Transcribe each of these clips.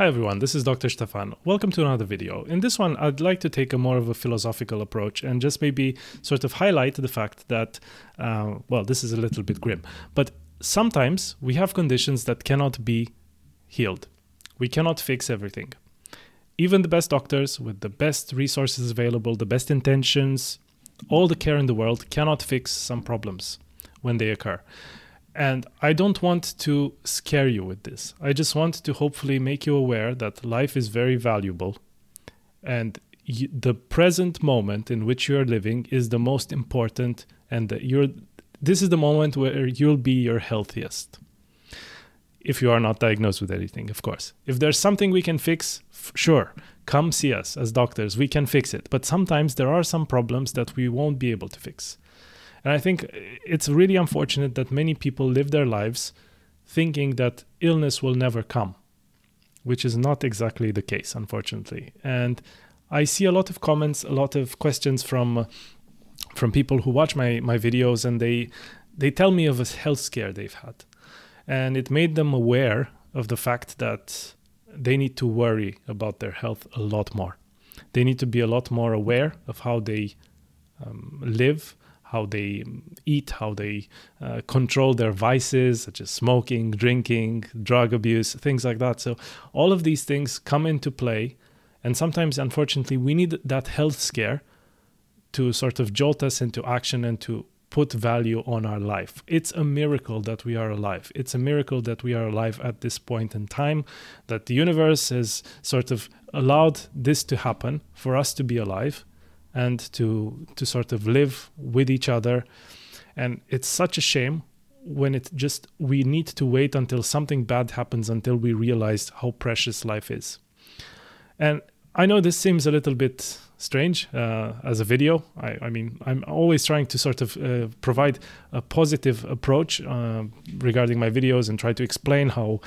Hi everyone, this is Dr. Stefan. Welcome to another video. In this one, I'd like to take a more of a philosophical approach and just maybe sort of highlight the fact that, uh, well, this is a little bit grim, but sometimes we have conditions that cannot be healed. We cannot fix everything. Even the best doctors with the best resources available, the best intentions, all the care in the world cannot fix some problems when they occur. And I don't want to scare you with this. I just want to hopefully make you aware that life is very valuable and the present moment in which you are living is the most important and that you're this is the moment where you'll be your healthiest. If you are not diagnosed with anything, of course. If there's something we can fix, f- sure, come see us as doctors. We can fix it. But sometimes there are some problems that we won't be able to fix. And I think it's really unfortunate that many people live their lives thinking that illness will never come, which is not exactly the case, unfortunately. And I see a lot of comments, a lot of questions from from people who watch my my videos, and they they tell me of a health scare they've had, and it made them aware of the fact that they need to worry about their health a lot more. They need to be a lot more aware of how they um, live how they eat, how they uh, control their vices, such as smoking, drinking, drug abuse, things like that. So, all of these things come into play. And sometimes, unfortunately, we need that health scare to sort of jolt us into action and to put value on our life. It's a miracle that we are alive. It's a miracle that we are alive at this point in time, that the universe has sort of allowed this to happen for us to be alive and to to sort of live with each other. And it's such a shame when it just we need to wait until something bad happens until we realize how precious life is. And i know this seems a little bit strange uh, as a video. I, I, mean i'm always trying to sort of uh, provide a positive approach uh, regarding my videos and try to explain how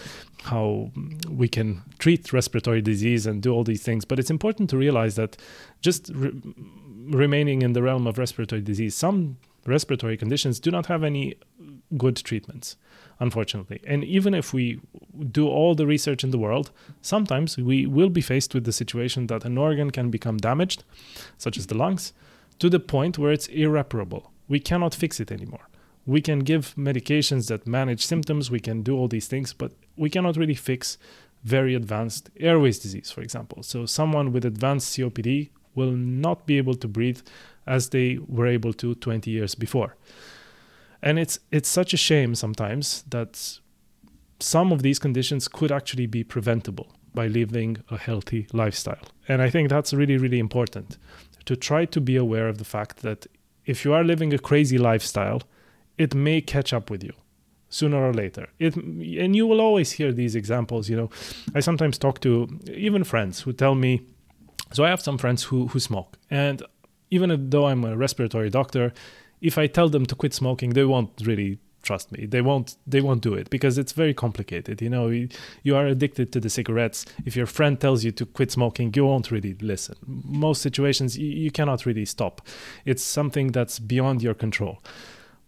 how we can treat respiratory disease and do all these things. But it's important to realize that just re- remaining in the realm of respiratory disease, some respiratory conditions do not have any good treatments, unfortunately. And even if we do all the research in the world, sometimes we will be faced with the situation that an organ can become damaged, such as the lungs, to the point where it's irreparable. We cannot fix it anymore. We can give medications that manage symptoms, we can do all these things, but we cannot really fix very advanced airways disease, for example. So, someone with advanced COPD will not be able to breathe as they were able to 20 years before. And it's it's such a shame sometimes that some of these conditions could actually be preventable by living a healthy lifestyle. And I think that's really really important to try to be aware of the fact that if you are living a crazy lifestyle, it may catch up with you sooner or later. It and you will always hear these examples, you know. I sometimes talk to even friends who tell me so I have some friends who who smoke, and even though I'm a respiratory doctor, if I tell them to quit smoking, they won't really trust me. They won't they won't do it because it's very complicated. You know, you, are addicted to the cigarettes. If your friend tells you to quit smoking, you won't really listen. Most situations you cannot really stop. It's something that's beyond your control.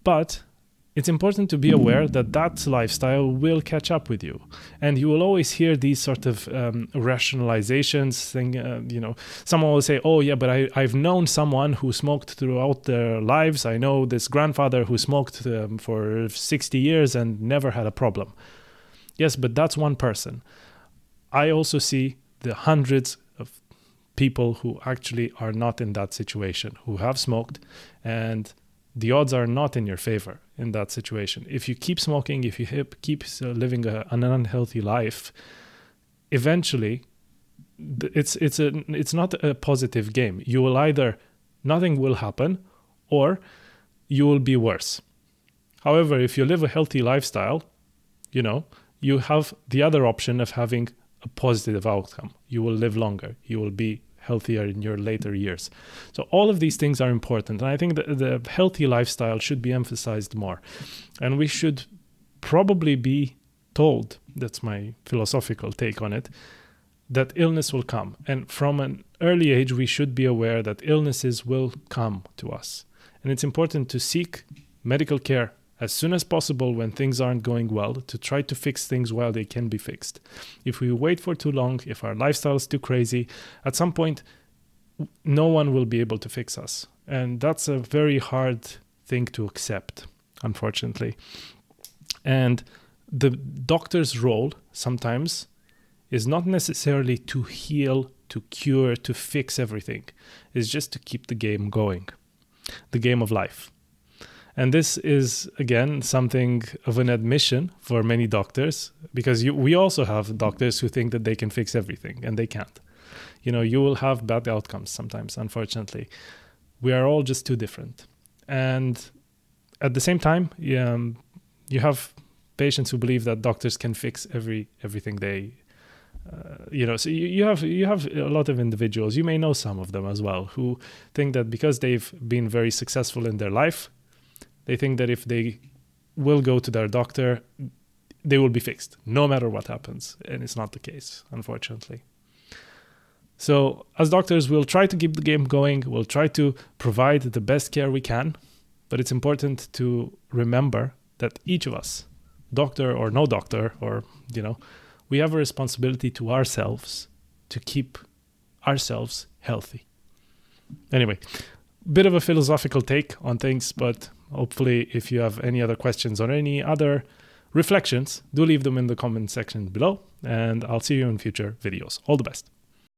But it's important to be aware that that lifestyle will catch up with you. And you will always hear these sort of um, rationalizations thing uh, you know someone will say oh yeah but I, i've known someone who smoked throughout their lives. I know this grandfather who smoked um, for 60 years and never had a problem. Yes but that's one person. I also see the hundreds of people who actually are not in that situation who have smoked and the odds are not in your favor in that situation. If you keep smoking, if you keep uh, living a, an unhealthy life, eventually, it's it's a it's not a positive game. You will either nothing will happen, or you will be worse. However, if you live a healthy lifestyle, you know you have the other option of having a positive outcome. You will live longer. You will be healthier in your later years. So all of these things are important, and I think that the healthy lifestyle should be emphasized more, and we should probably be told. That's my philosophical take on it. That illness will come, and from an early age, we should be aware that illnesses will come to us, and it's important to seek medical care as soon as possible when things aren't going well to try to fix things while they can be fixed. If we wait for too long, if our lifestyle is too crazy, at some point, no one will be able to fix us. And that's a very hard thing to accept, unfortunately. And the doctor's role sometimes is not necessarily to heal, to cure, to fix everything, it's just to keep the game going, the game of life. And this is, again, something of an admission for many doctors, because you, we also have doctors who think that they can fix everything, and they can't. You know, you will have bad outcomes sometimes, unfortunately. We are all just too different. And at the same time, um, you have patients who believe that doctors can fix every everything they uh, you know so you, you have you have a lot of individuals you may know some of them as well who think that because they've been very successful in their life they think that if they will go to their doctor they will be fixed no matter what happens. And it's not the case unfortunately. So as doctors we'll try to keep the game going. We'll try to provide the best care we can. But it's important to remember that each of us doctor or no doctor or you know we have a responsibility to ourselves to keep ourselves healthy. Anyway bit of a philosophical take on things but hopefully if you have any other questions or any other reflections do leave them in the comment section below and i'll see you in future videos. All the best